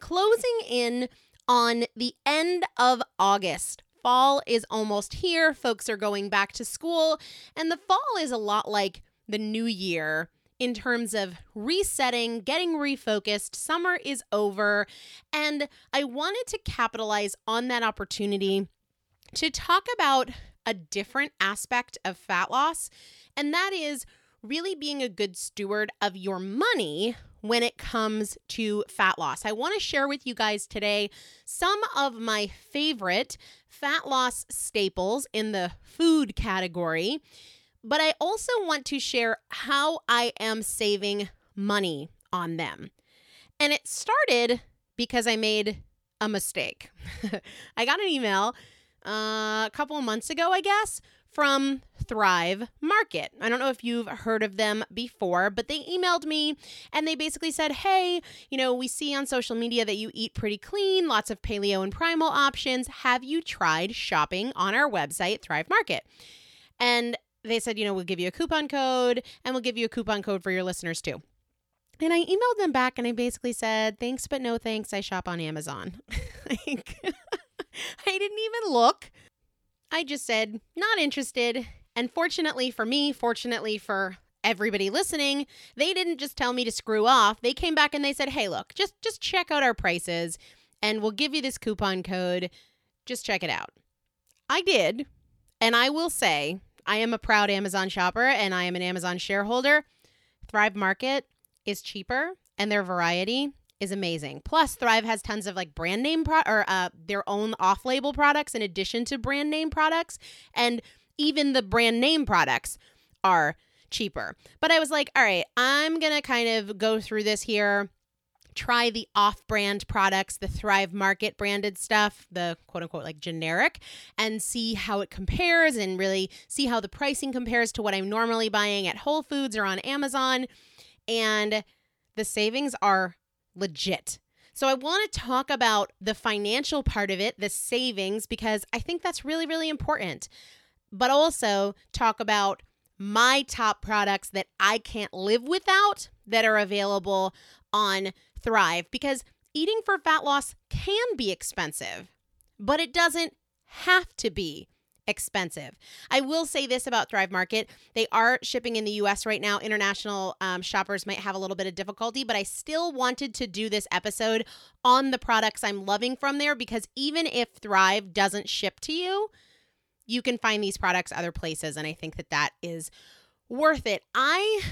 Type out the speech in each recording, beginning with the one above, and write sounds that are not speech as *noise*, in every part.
closing in on the end of August. fall is almost here. Folks are going back to school, and the fall is a lot like the new year in terms of resetting, getting refocused. Summer is over, and I wanted to capitalize on that opportunity to talk about a different aspect of fat loss, and that is really being a good steward of your money when it comes to fat loss. I want to share with you guys today some of my favorite fat loss staples in the food category, but I also want to share how I am saving money on them. And it started because I made a mistake. *laughs* I got an email uh, a couple months ago, I guess, from Thrive Market. I don't know if you've heard of them before, but they emailed me and they basically said, Hey, you know, we see on social media that you eat pretty clean, lots of paleo and primal options. Have you tried shopping on our website, Thrive Market? And they said, You know, we'll give you a coupon code and we'll give you a coupon code for your listeners too. And I emailed them back and I basically said, Thanks, but no thanks. I shop on Amazon. *laughs* like, *laughs* I didn't even look. I just said, not interested. And fortunately for me, fortunately for everybody listening, they didn't just tell me to screw off. They came back and they said, "Hey, look, just just check out our prices and we'll give you this coupon code. Just check it out." I did. And I will say, I am a proud Amazon shopper and I am an Amazon shareholder. Thrive Market is cheaper and their variety is amazing. Plus, Thrive has tons of like brand name pro- or uh, their own off-label products in addition to brand name products, and even the brand name products are cheaper. But I was like, all right, I'm gonna kind of go through this here. Try the off brand products, the Thrive Market branded stuff, the quote unquote like generic, and see how it compares and really see how the pricing compares to what I'm normally buying at Whole Foods or on Amazon. And the savings are legit. So I want to talk about the financial part of it, the savings, because I think that's really, really important. But also talk about my top products that I can't live without that are available on Thrive because eating for fat loss can be expensive, but it doesn't have to be expensive. I will say this about Thrive Market. They are shipping in the US right now. International um, shoppers might have a little bit of difficulty, but I still wanted to do this episode on the products I'm loving from there because even if Thrive doesn't ship to you, you can find these products other places. And I think that that is worth it. I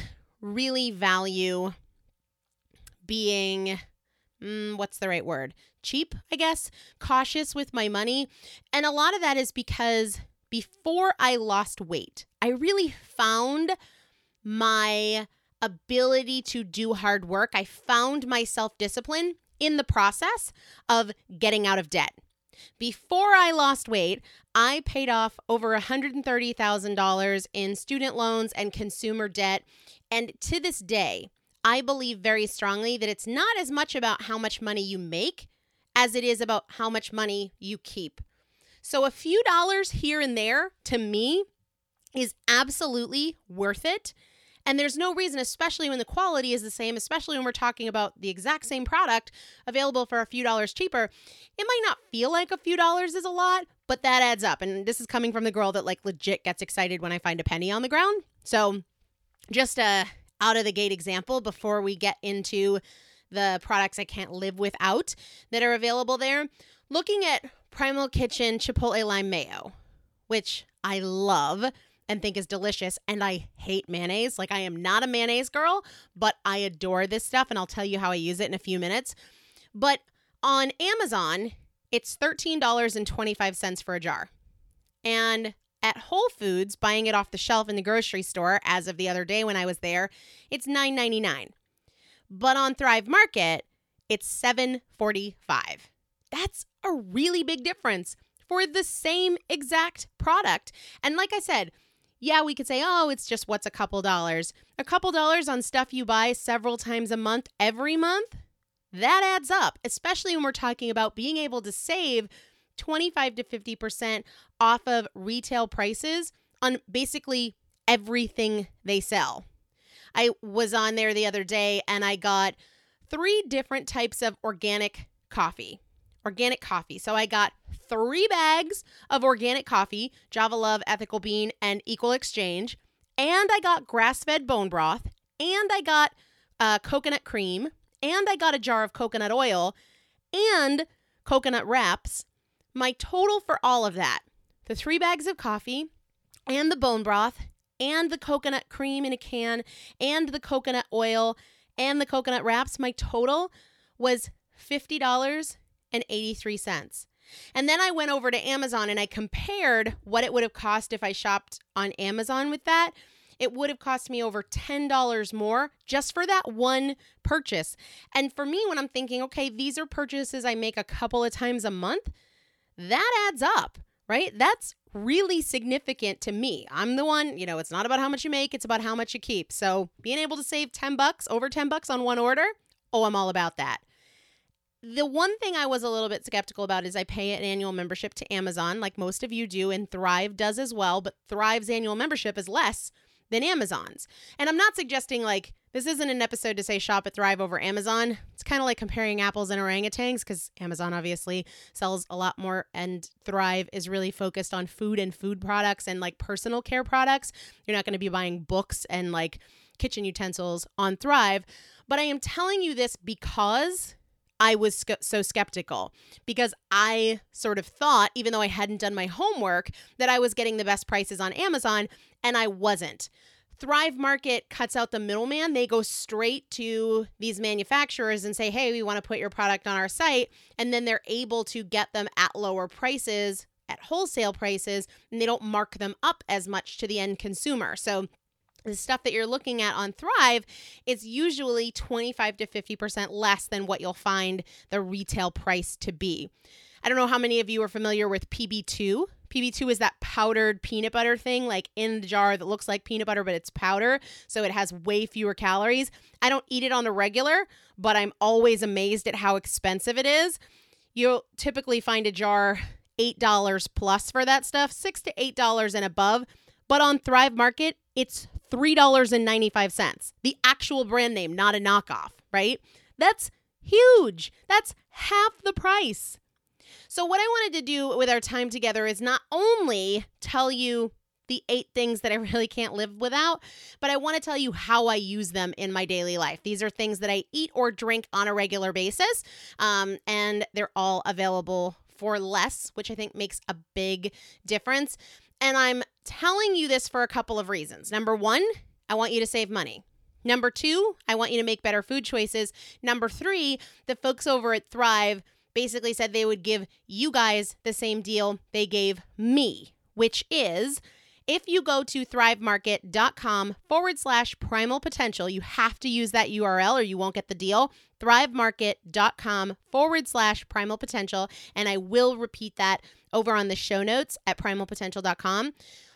really value being mm, what's the right word? Cheap, I guess, cautious with my money. And a lot of that is because before I lost weight, I really found my ability to do hard work. I found my self discipline in the process of getting out of debt. Before I lost weight, I paid off over $130,000 in student loans and consumer debt. And to this day, I believe very strongly that it's not as much about how much money you make as it is about how much money you keep. So a few dollars here and there to me is absolutely worth it. And there's no reason, especially when the quality is the same, especially when we're talking about the exact same product available for a few dollars cheaper. It might not feel like a few dollars is a lot, but that adds up. And this is coming from the girl that like legit gets excited when I find a penny on the ground. So just a out of the gate example before we get into the products I can't live without that are available there. Looking at Primal Kitchen Chipotle Lime Mayo, which I love and think is delicious. And I hate mayonnaise. Like, I am not a mayonnaise girl, but I adore this stuff. And I'll tell you how I use it in a few minutes. But on Amazon, it's $13.25 for a jar. And at Whole Foods, buying it off the shelf in the grocery store as of the other day when I was there, it's $9.99. But on Thrive Market, it's $7.45. That's a really big difference for the same exact product. And like I said, yeah, we could say, oh, it's just what's a couple dollars. A couple dollars on stuff you buy several times a month, every month, that adds up, especially when we're talking about being able to save 25 to 50% off of retail prices on basically everything they sell. I was on there the other day and I got three different types of organic coffee organic coffee. So I got three bags of organic coffee, Java Love, Ethical Bean, and Equal Exchange. And I got grass fed bone broth. And I got uh, coconut cream. And I got a jar of coconut oil and coconut wraps. My total for all of that the three bags of coffee and the bone broth and the coconut cream in a can and the coconut oil and the coconut wraps, my total was $50.83. And then I went over to Amazon and I compared what it would have cost if I shopped on Amazon with that. It would have cost me over $10 more just for that one purchase. And for me, when I'm thinking, okay, these are purchases I make a couple of times a month, that adds up, right? That's really significant to me. I'm the one, you know, it's not about how much you make, it's about how much you keep. So being able to save 10 bucks, over 10 bucks on one order, oh, I'm all about that. The one thing I was a little bit skeptical about is I pay an annual membership to Amazon, like most of you do, and Thrive does as well, but Thrive's annual membership is less than Amazon's. And I'm not suggesting like this isn't an episode to say shop at Thrive over Amazon. It's kind of like comparing apples and orangutans because Amazon obviously sells a lot more, and Thrive is really focused on food and food products and like personal care products. You're not going to be buying books and like kitchen utensils on Thrive. But I am telling you this because I was so skeptical because I sort of thought, even though I hadn't done my homework, that I was getting the best prices on Amazon, and I wasn't. Thrive Market cuts out the middleman. They go straight to these manufacturers and say, hey, we want to put your product on our site. And then they're able to get them at lower prices, at wholesale prices, and they don't mark them up as much to the end consumer. So the stuff that you're looking at on Thrive is usually 25 to 50% less than what you'll find the retail price to be. I don't know how many of you are familiar with PB2. PB2 is that powdered peanut butter thing, like in the jar that looks like peanut butter, but it's powder. So it has way fewer calories. I don't eat it on the regular, but I'm always amazed at how expensive it is. You'll typically find a jar $8 plus for that stuff, 6 to $8 and above. But on Thrive Market, it's $3.95. The actual brand name, not a knockoff, right? That's huge. That's half the price. So, what I wanted to do with our time together is not only tell you the eight things that I *laughs* really can't live without, but I want to tell you how I use them in my daily life. These are things that I eat or drink on a regular basis, um, and they're all available for less, which I think makes a big difference. And I'm telling you this for a couple of reasons. Number one, I want you to save money. Number two, I want you to make better food choices. Number three, the folks over at Thrive basically said they would give you guys the same deal they gave me, which is if you go to thrivemarket.com forward slash primal potential, you have to use that URL or you won't get the deal. Thrivemarket.com forward slash primal potential. And I will repeat that over on the show notes at primalpotential.com.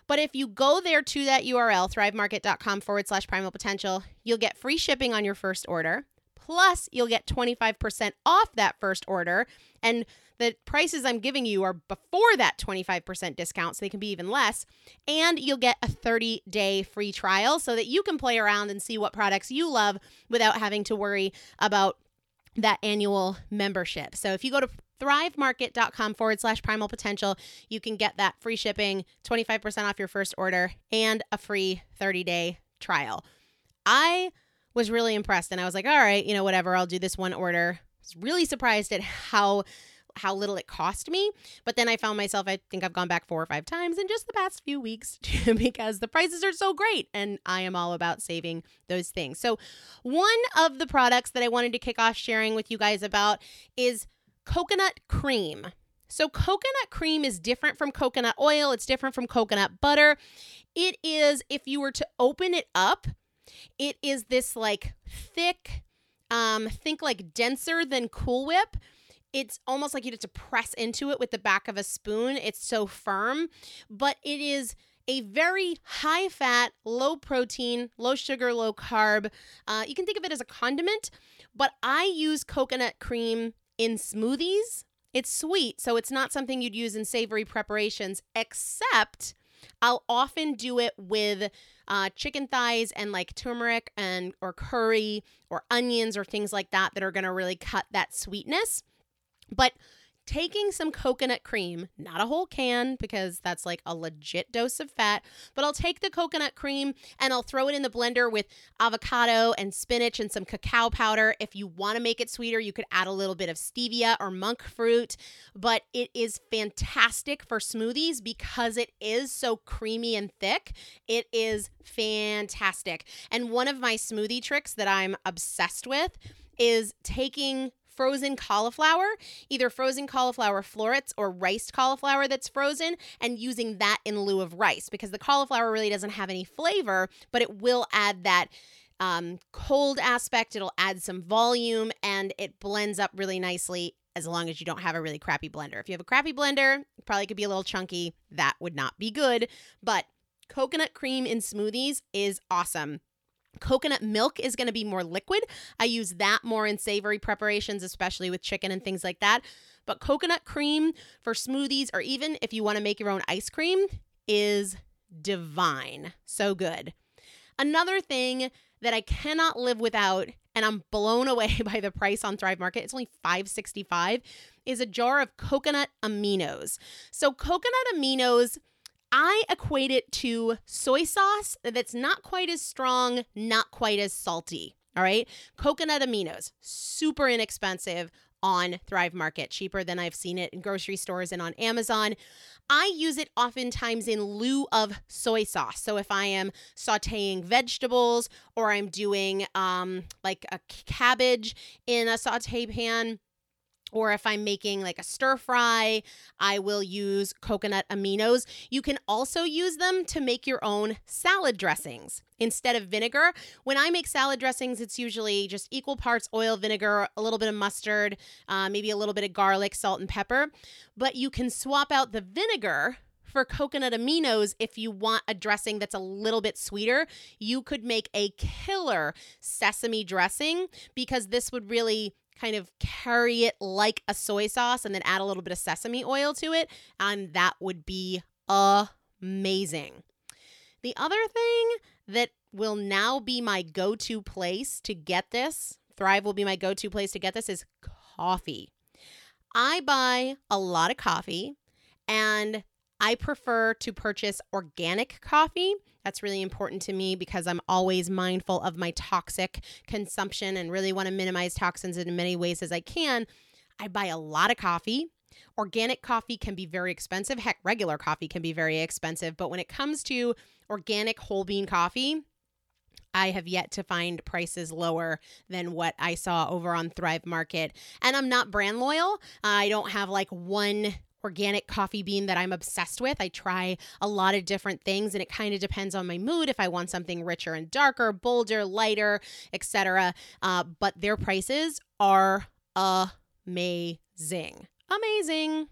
But if you go there to that URL, thrivemarket.com forward slash primal potential, you'll get free shipping on your first order. Plus, you'll get 25% off that first order. And the prices I'm giving you are before that 25% discount, so they can be even less. And you'll get a 30 day free trial so that you can play around and see what products you love without having to worry about that annual membership. So if you go to thrivemarket.com forward slash primal potential, you can get that free shipping, 25% off your first order, and a free 30 day trial. I was really impressed and I was like, all right, you know, whatever, I'll do this one order. I was really surprised at how how little it cost me. But then I found myself, I think I've gone back four or five times in just the past few weeks *laughs* because the prices are so great. And I am all about saving those things. So, one of the products that I wanted to kick off sharing with you guys about is coconut cream. So, coconut cream is different from coconut oil, it's different from coconut butter. It is, if you were to open it up, it is this like thick, um, think like denser than Cool Whip. It's almost like you have to press into it with the back of a spoon. It's so firm, but it is a very high fat, low protein, low sugar, low carb. Uh, you can think of it as a condiment, but I use coconut cream in smoothies. It's sweet, so it's not something you'd use in savory preparations, except I'll often do it with uh, chicken thighs and like turmeric and or curry or onions or things like that that are to really cut that sweetness. But taking some coconut cream, not a whole can because that's like a legit dose of fat, but I'll take the coconut cream and I'll throw it in the blender with avocado and spinach and some cacao powder. If you want to make it sweeter, you could add a little bit of stevia or monk fruit, but it is fantastic for smoothies because it is so creamy and thick. It is fantastic. And one of my smoothie tricks that I'm obsessed with is taking frozen cauliflower, either frozen cauliflower florets or riced cauliflower that's frozen, and using that in lieu of rice because the cauliflower really doesn't have any flavor, but it will add that um, cold aspect. It'll add some volume and it blends up really nicely as long as you don't have a really crappy blender. If you have a crappy blender, probably could be a little chunky. That would not be good. But coconut cream in smoothies is awesome. Coconut milk is going to be more liquid. I use that more in savory preparations, especially with chicken and things like that. But coconut cream for smoothies, or even if you want to make your own ice cream, is divine. So good. Another thing that I cannot live without, and I'm blown *laughs* away by the price on Thrive Market, it's only $5.65, is a jar of coconut aminos. So, coconut aminos I equate it to soy sauce that's not quite as strong, not quite as salty. All right. Coconut aminos, super inexpensive on Thrive Market, cheaper than I've seen it in grocery stores and on Amazon. I use it oftentimes in lieu of soy sauce. So if I am sauteing vegetables or I'm doing um, like a cabbage in a saute pan, or if I'm making like a stir fry, I will use coconut aminos. You can also use them to make your own salad dressings instead of vinegar. When I make salad dressings, it's usually just equal parts oil, vinegar, a little bit of mustard, uh, maybe a little bit of garlic, salt, and pepper. But you can swap out the vinegar for coconut aminos if you want a dressing that's a little bit sweeter. You could make a killer sesame dressing because this would really kind of carry it like a soy sauce and then add a little bit of sesame oil to it. And that would be amazing. The other thing that will now be my go to place to get this, Thrive will be my go to place to get this, is coffee. I buy a lot of coffee and I prefer to purchase organic coffee. That's really important to me because I'm always mindful of my toxic consumption and really want to minimize toxins in as many ways as I can. I buy a lot of coffee. Organic coffee can be very expensive. Heck, regular coffee can be very expensive. But when it comes to organic whole bean coffee, I have yet to find prices lower than what I saw over on Thrive Market. And I'm not brand loyal. I don't have like one organic coffee bean that I'm obsessed with. I try a lot of different things and it kind of depends on my mood if I want something richer and darker, bolder, lighter, etc. Uh, but their prices are amazing. Amazing.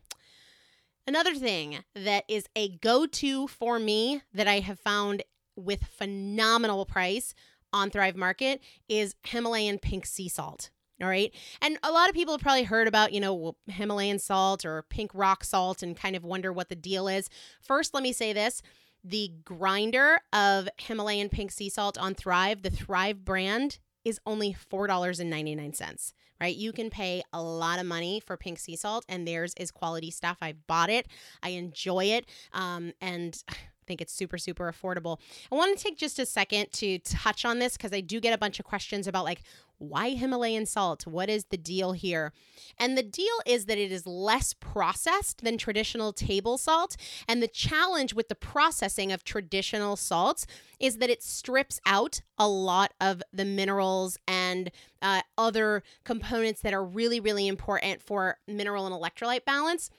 Another thing that is a go to for me that I have found with phenomenal price on Thrive Market is Himalayan pink sea salt. All right. And a lot of people have probably heard about, you know, Himalayan salt or pink rock salt and kind of wonder what the deal is. First, let me say this the grinder of Himalayan pink sea salt on Thrive, the Thrive brand, is only $4.99, right? You can pay a lot of money for pink sea salt, and theirs is quality stuff. I bought it, I enjoy it. Um, and think it's super, super affordable. I want to take just a second to touch on this because I do get a bunch of questions about like, why Himalayan salt? What is the deal here? And the deal is that it is less processed than traditional table salt. And the challenge with the processing of traditional salts is that it strips out a lot of the minerals and uh, other components that are really, really important for mineral and electrolyte balance.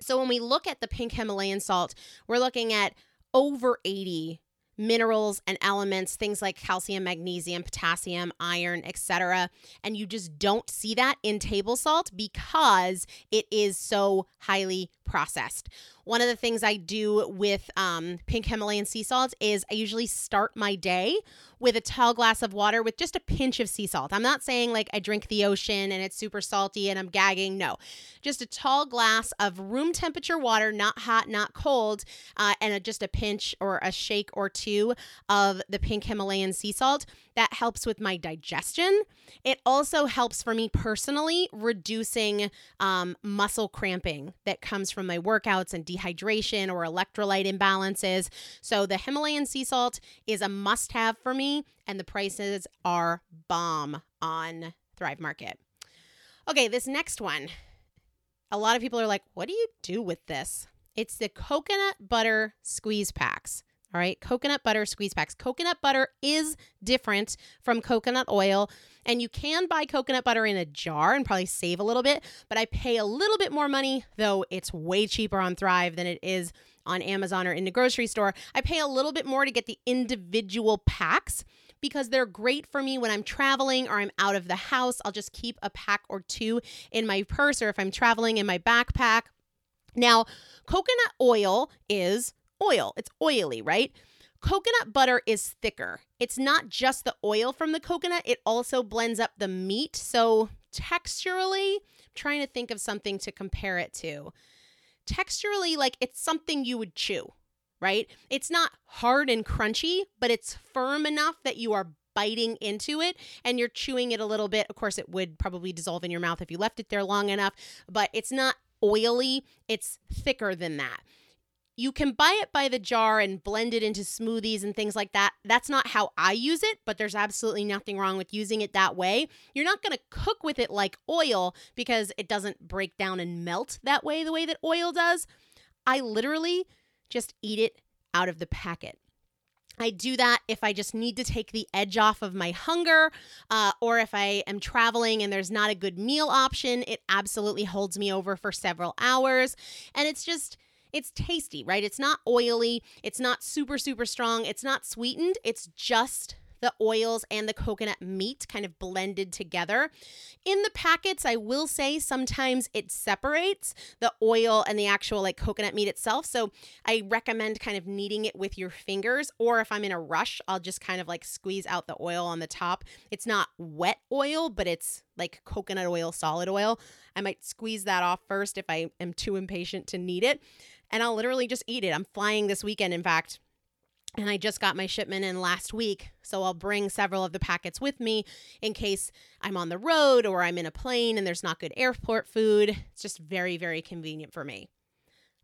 So when we look at the pink Himalayan salt, we're looking at over 80 minerals and elements things like calcium magnesium potassium iron etc and you just don't see that in table salt because it is so highly processed. One of the things I do with um, pink Himalayan sea salt is I usually start my day with a tall glass of water with just a pinch of sea salt. I'm not saying like I drink the ocean and it's super salty and I'm gagging. No, just a tall glass of room temperature water, not hot, not cold, uh, and a, just a pinch or a shake or two of the pink Himalayan sea salt. That helps with my digestion. It also helps for me personally reducing um, muscle cramping that comes from my workouts and dehydration or electrolyte imbalances. So the Himalayan sea salt is a must have for me, and the prices are bomb on Thrive Market. Okay, this next one. A lot of people are like, what do you do with this? It's the coconut butter squeeze packs. All right, coconut butter squeeze packs. Coconut butter is different from coconut oil, and you can buy coconut butter in a jar and probably save a little bit, but I pay a little bit more money, though it's way cheaper on Thrive than it is on Amazon or in the grocery store. I pay a little bit more to get the individual packs because they're great for me when I'm traveling or I'm out of the house. I'll just keep a pack or two in my purse or if I'm traveling in my backpack. Now, coconut oil is oil, it's oily, right? Coconut butter is thicker. It's not just the oil from the coconut, it also blends up the meat. So, texturally, I'm trying to think of something to compare it to. Texturally, like it's something you would chew, right? It's not hard and crunchy, but it's firm enough that you are biting into it and you're chewing it a little bit. Of course, it would probably dissolve in your mouth if you left it there long enough, but it's not oily, it's thicker than that you can buy it by the jar and blend it into smoothies and things like that. That's not how I use it, but there's absolutely nothing wrong with using it that way. You're not going to cook with it like oil because it doesn't break down and melt that way, the way that oil does. I literally just eat it out of the packet. I do that if I just need to take the edge off of my hunger, uh, or if I am traveling and there's not a good meal option. It absolutely holds me over for several hours. And it's just, it's tasty, right? It's not oily, it's not super, super strong, it's not sweetened, it's just the oils and the coconut meat kind of blended together. In the packets, I will say sometimes it separates the oil and the actual like coconut meat itself. So I recommend kind of kneading it with your fingers, or if I'm in a rush, I'll just kind of like squeeze out the oil on the top. It's not wet oil, but it's like coconut oil, solid oil. I might squeeze that off first if I am too impatient to knead it and I'll literally just eat it. I'm flying this weekend, in fact. And I just got my shipment in last week. So I'll bring several of the packets with me in case I'm on the road or I'm in a plane and there's not good airport food. It's just very, very convenient for me.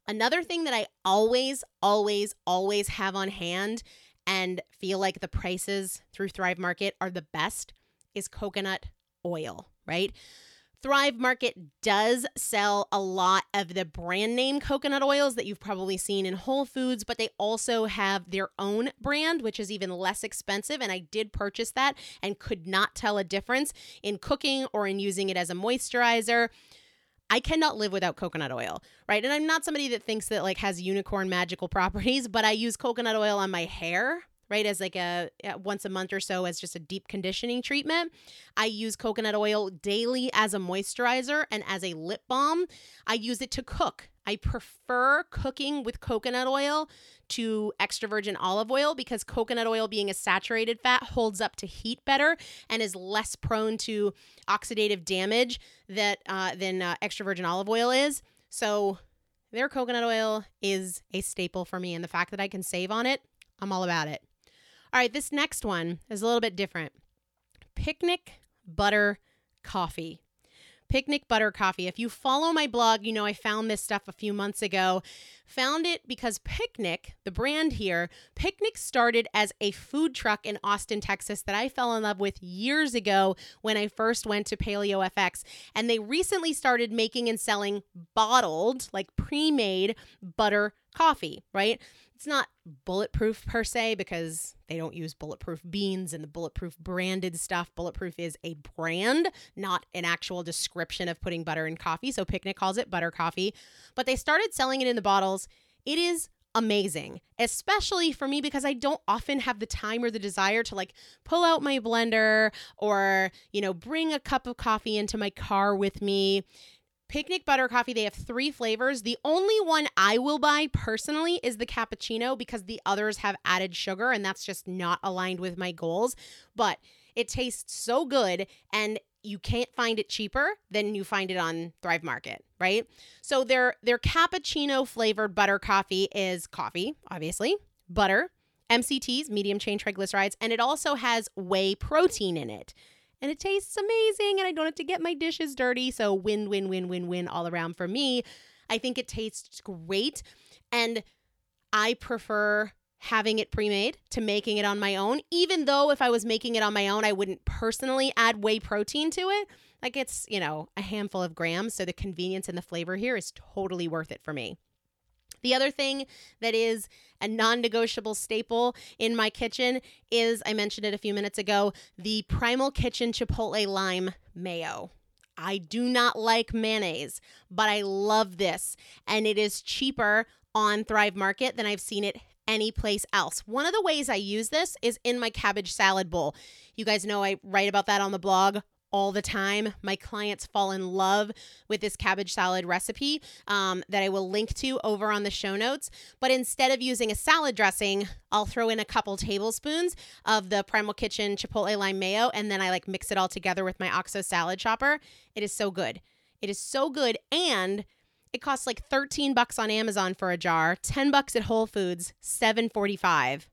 Another thing that I always, always, always have on hand and feel like the prices through Thrive Market are the best is coconut oil, right? Thrive Market does sell a lot of the brand name coconut oils that you've probably seen in Whole Foods, but they also have their own brand, which is even less expensive. And I did purchase that and could not tell a difference in cooking or in using it as a moisturizer. I cannot live without coconut oil, right? And I'm not somebody that thinks that like has unicorn magical *laughs* properties, but I use coconut oil on my hair right as like a once a month or so as just a deep conditioning treatment. I use coconut oil daily as a moisturizer and as a lip balm. I use it to cook. I prefer cooking with coconut oil to extra virgin olive oil because coconut oil being a saturated fat holds up to heat better and is less prone to oxidative damage that uh, than uh, extra virgin olive oil is. So their coconut oil is a staple for me and the fact that i can save on it i'm all about it all right, this next one is a little bit different. Picnik butter coffee. Picnik butter coffee. If you follow my blog, you know I found this stuff a few months ago. Found it because Picnik, the brand here, Picnik started as a food truck in Austin, Texas that I fell in love with years ago when I first went to Paleo FX. And they recently started making and selling bottled, like pre made butter coffee, right? It's not bulletproof per se because they don't use bulletproof beans and the bulletproof branded stuff. Bulletproof is a brand, not an actual description of putting butter in coffee. So Picnik calls it butter coffee, but they started selling it in the bottles. It is amazing, especially for me because I don't often have the time or the desire to like pull out my blender or, you know, bring a cup of coffee into my car with me. Picnik Butter Coffee, they have three flavors. The only one I will buy personally is the cappuccino because the others have added sugar and that's just not aligned with my goals. But it tastes so good and you can't find it cheaper than you find it on Thrive Market, right? So their their cappuccino flavored butter coffee is coffee, obviously, butter, MCTs, medium chain triglycerides, and it also has whey protein in it and it tastes amazing and I don't have to get my dishes dirty. So win, win, win, win, win all around for me. I think it tastes great and I prefer having it pre-made to making it on my own even though if I was making it on my own I wouldn't personally add whey protein to it. Like it's, you know, a handful of grams, so the convenience and the flavor here is totally worth it for me. The other thing that is a non negotiable staple in my kitchen is, I mentioned it a few minutes ago, the Primal Kitchen Chipotle Lime Mayo. I do not like mayonnaise, but I love this. And it is cheaper on Thrive Market than I've seen it anyplace else. One of the ways I use this is in my cabbage salad bowl. You guys know I write about that on the blog all the time. My clients fall in love with this cabbage salad recipe um, that I will link to over on the show notes. But instead of using a salad dressing, I'll throw in a couple tablespoons of the Primal Kitchen Chipotle lime mayo, and then I like mix it all together with my OXO salad chopper. It is so good. It is so good, and it costs like 13 bucks on Amazon for a jar, 10 bucks at Whole Foods, 7.45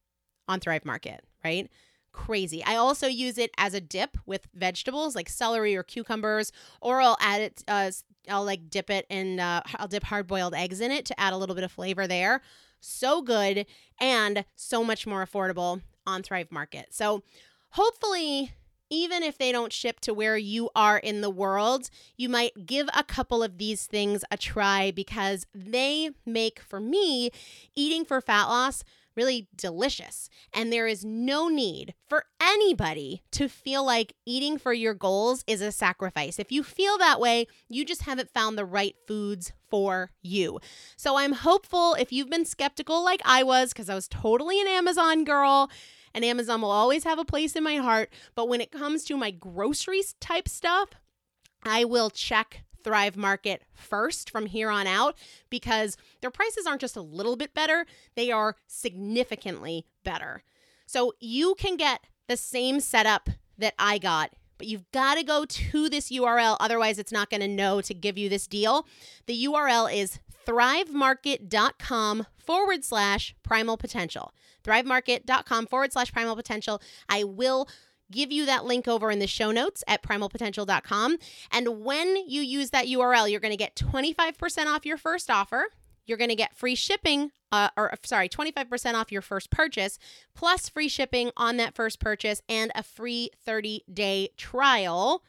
on Thrive Market, right? Crazy. I also use it as a dip with vegetables like celery or cucumbers, or I'll add it. Uh, I'll like dip it in. Uh, I'll dip hard boiled eggs in it to add a little bit of flavor there. So good and so much more affordable on Thrive Market. So hopefully. Even if they don't ship to where you are in the world, you might give a couple of these things a try because they make, for me, eating for fat loss really delicious. And there is no need for anybody to feel like eating for your goals is a sacrifice. If you feel that way, you just haven't found the right foods for you. So I'm hopeful if you've been skeptical like I was, because I was totally an Amazon girl. And Amazon will always have a place in my heart. But when it comes to my groceries type stuff, I will check Thrive Market first from here on out because their prices aren't just a little bit better, they are significantly better. So you can get the same setup that I got but you've got to go to this URL. Otherwise, it's not going to know to give you this deal. The URL is thrivemarket.com forward slash primal potential. Thrivemarket.com forward slash primal potential. I will give you that link over in the show notes at primalpotential.com. And when you use that URL, you're going to get 25% off your first offer. You're going to get free shipping, uh, or sorry, 25% off your first purchase, plus free shipping on that first purchase and a free 30 day trial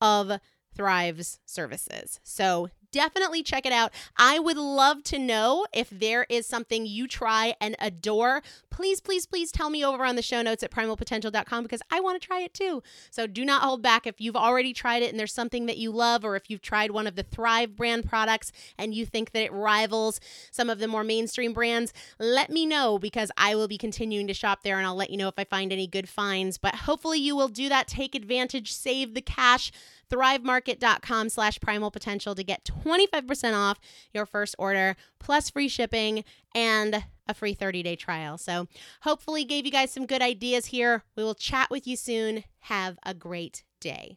of Thrive's services. So definitely check it out. I would love to know if there is something you try and adore. Please, please, please tell me over on the show notes at primalpotential.com because I want to try it too. So do not hold back if you've already tried it and there's something that you love, or if you've tried one of the Thrive brand products and you think that it rivals some of the more mainstream brands, let me know because I will be continuing to shop there and I'll let you know if I find any good finds. But hopefully you will do that. Take advantage, save the cash thrivemarket.com slash primal potential to get 25% off your first order plus free shipping and a free 30-day trial. So hopefully gave you guys some good ideas here. We will chat with you soon. Have a great day